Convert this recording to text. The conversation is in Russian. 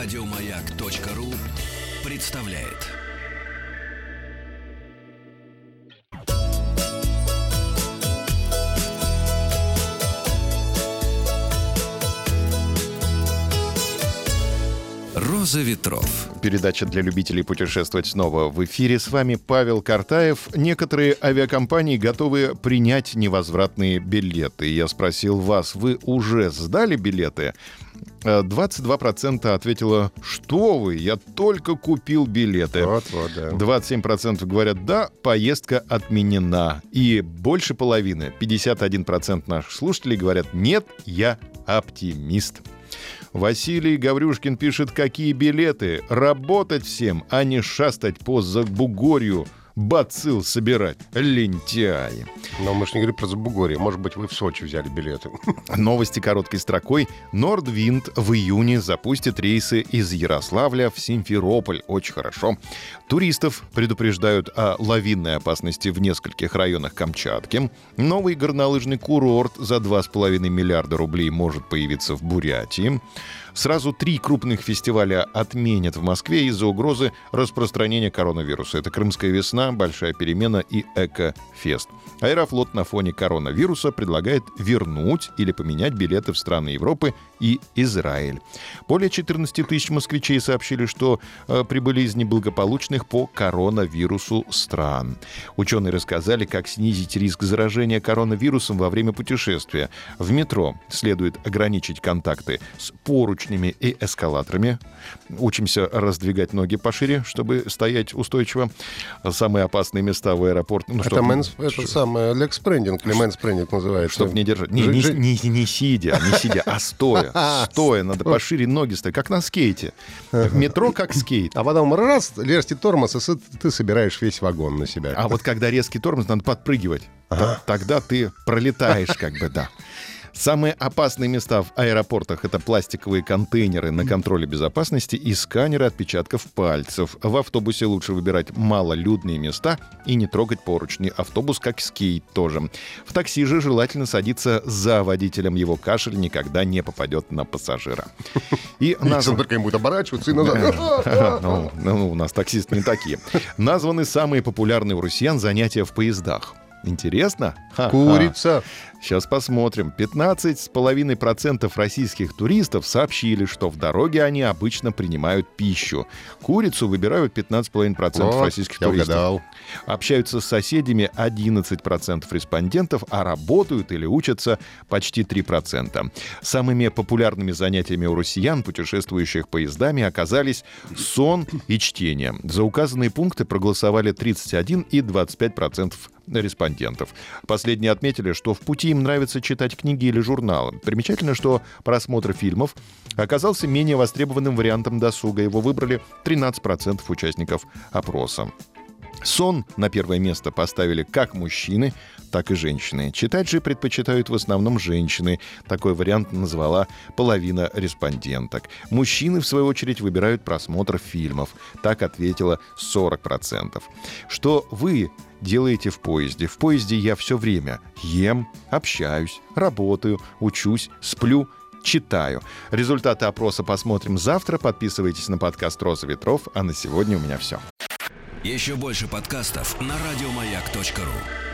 Радиомаяк.ру представляет. Роза ветров. Передача для любителей путешествовать снова в эфире. С вами Павел Картаев. Некоторые авиакомпании готовы принять невозвратные билеты. Я спросил вас, вы уже сдали билеты? 22% ответило, что вы, я только купил билеты. Вот, вот, да. 27% говорят, да, поездка отменена. И больше половины, 51% наших слушателей говорят, нет, я оптимист. Василий Гаврюшкин пишет, какие билеты. Работать всем, а не шастать по Забугорью бацил собирать. Лентяи. Но мы же не говорим про Забугорье. Может быть, вы в Сочи взяли билеты. Новости короткой строкой. Нордвинд в июне запустит рейсы из Ярославля в Симферополь. Очень хорошо. Туристов предупреждают о лавинной опасности в нескольких районах Камчатки. Новый горнолыжный курорт за 2,5 миллиарда рублей может появиться в Бурятии. Сразу три крупных фестиваля отменят в Москве из-за угрозы распространения коронавируса. Это «Крымская весна», «Большая перемена» и «Эко-фест». Аэрофлот на фоне коронавируса предлагает вернуть или поменять билеты в страны Европы и Израиль. Более 14 тысяч москвичей сообщили, что э, прибыли из неблагополучных по коронавирусу стран. Ученые рассказали, как снизить риск заражения коронавирусом во время путешествия. В метро следует ограничить контакты с поручнями и эскалаторами. Учимся раздвигать ноги пошире, чтобы стоять устойчиво. Самые опасные места в аэропорту. Ну, это, чтоб... мэнс, это самое лекспрендинг, или мэнспрендинг называется. Чтобы не держать. Не, не, не, не сидя, не сидя, а стоя. Стоя, надо пошире ноги стоять, как на скейте. Метро как скейт. А потом раз, резкий тормоз, и ты собираешь весь вагон на себя. А вот когда резкий тормоз, надо подпрыгивать. Тогда ты пролетаешь как бы, да. Самые опасные места в аэропортах — это пластиковые контейнеры на контроле безопасности и сканеры отпечатков пальцев. В автобусе лучше выбирать малолюдные места и не трогать поручни. Автобус как скейт тоже. В такси же желательно садиться за водителем. Его кашель никогда не попадет на пассажира. И назв... только им будет оборачиваться и назад. ну, ну, у нас таксисты не такие. Названы самые популярные у россиян занятия в поездах. Интересно? Курица. Сейчас посмотрим. 15,5% российских туристов сообщили, что в дороге они обычно принимают пищу. Курицу выбирают 15,5% вот, российских я туристов. Угадал. Общаются с соседями 11% респондентов, а работают или учатся почти 3%. Самыми популярными занятиями у россиян, путешествующих поездами, оказались сон и чтение. За указанные пункты проголосовали 31 и 25% респондентов. Последние отметили, что в пути им нравится читать книги или журналы. Примечательно, что просмотр фильмов оказался менее востребованным вариантом досуга. Его выбрали 13% участников опроса. Сон на первое место поставили как мужчины, так и женщины. Читать же предпочитают в основном женщины. Такой вариант назвала половина респонденток. Мужчины, в свою очередь, выбирают просмотр фильмов. Так ответило 40%. Что вы делаете в поезде? В поезде я все время ем, общаюсь, работаю, учусь, сплю, читаю. Результаты опроса посмотрим завтра. Подписывайтесь на подкаст «Роза ветров». А на сегодня у меня все. Еще больше подкастов на радиомаяк.ру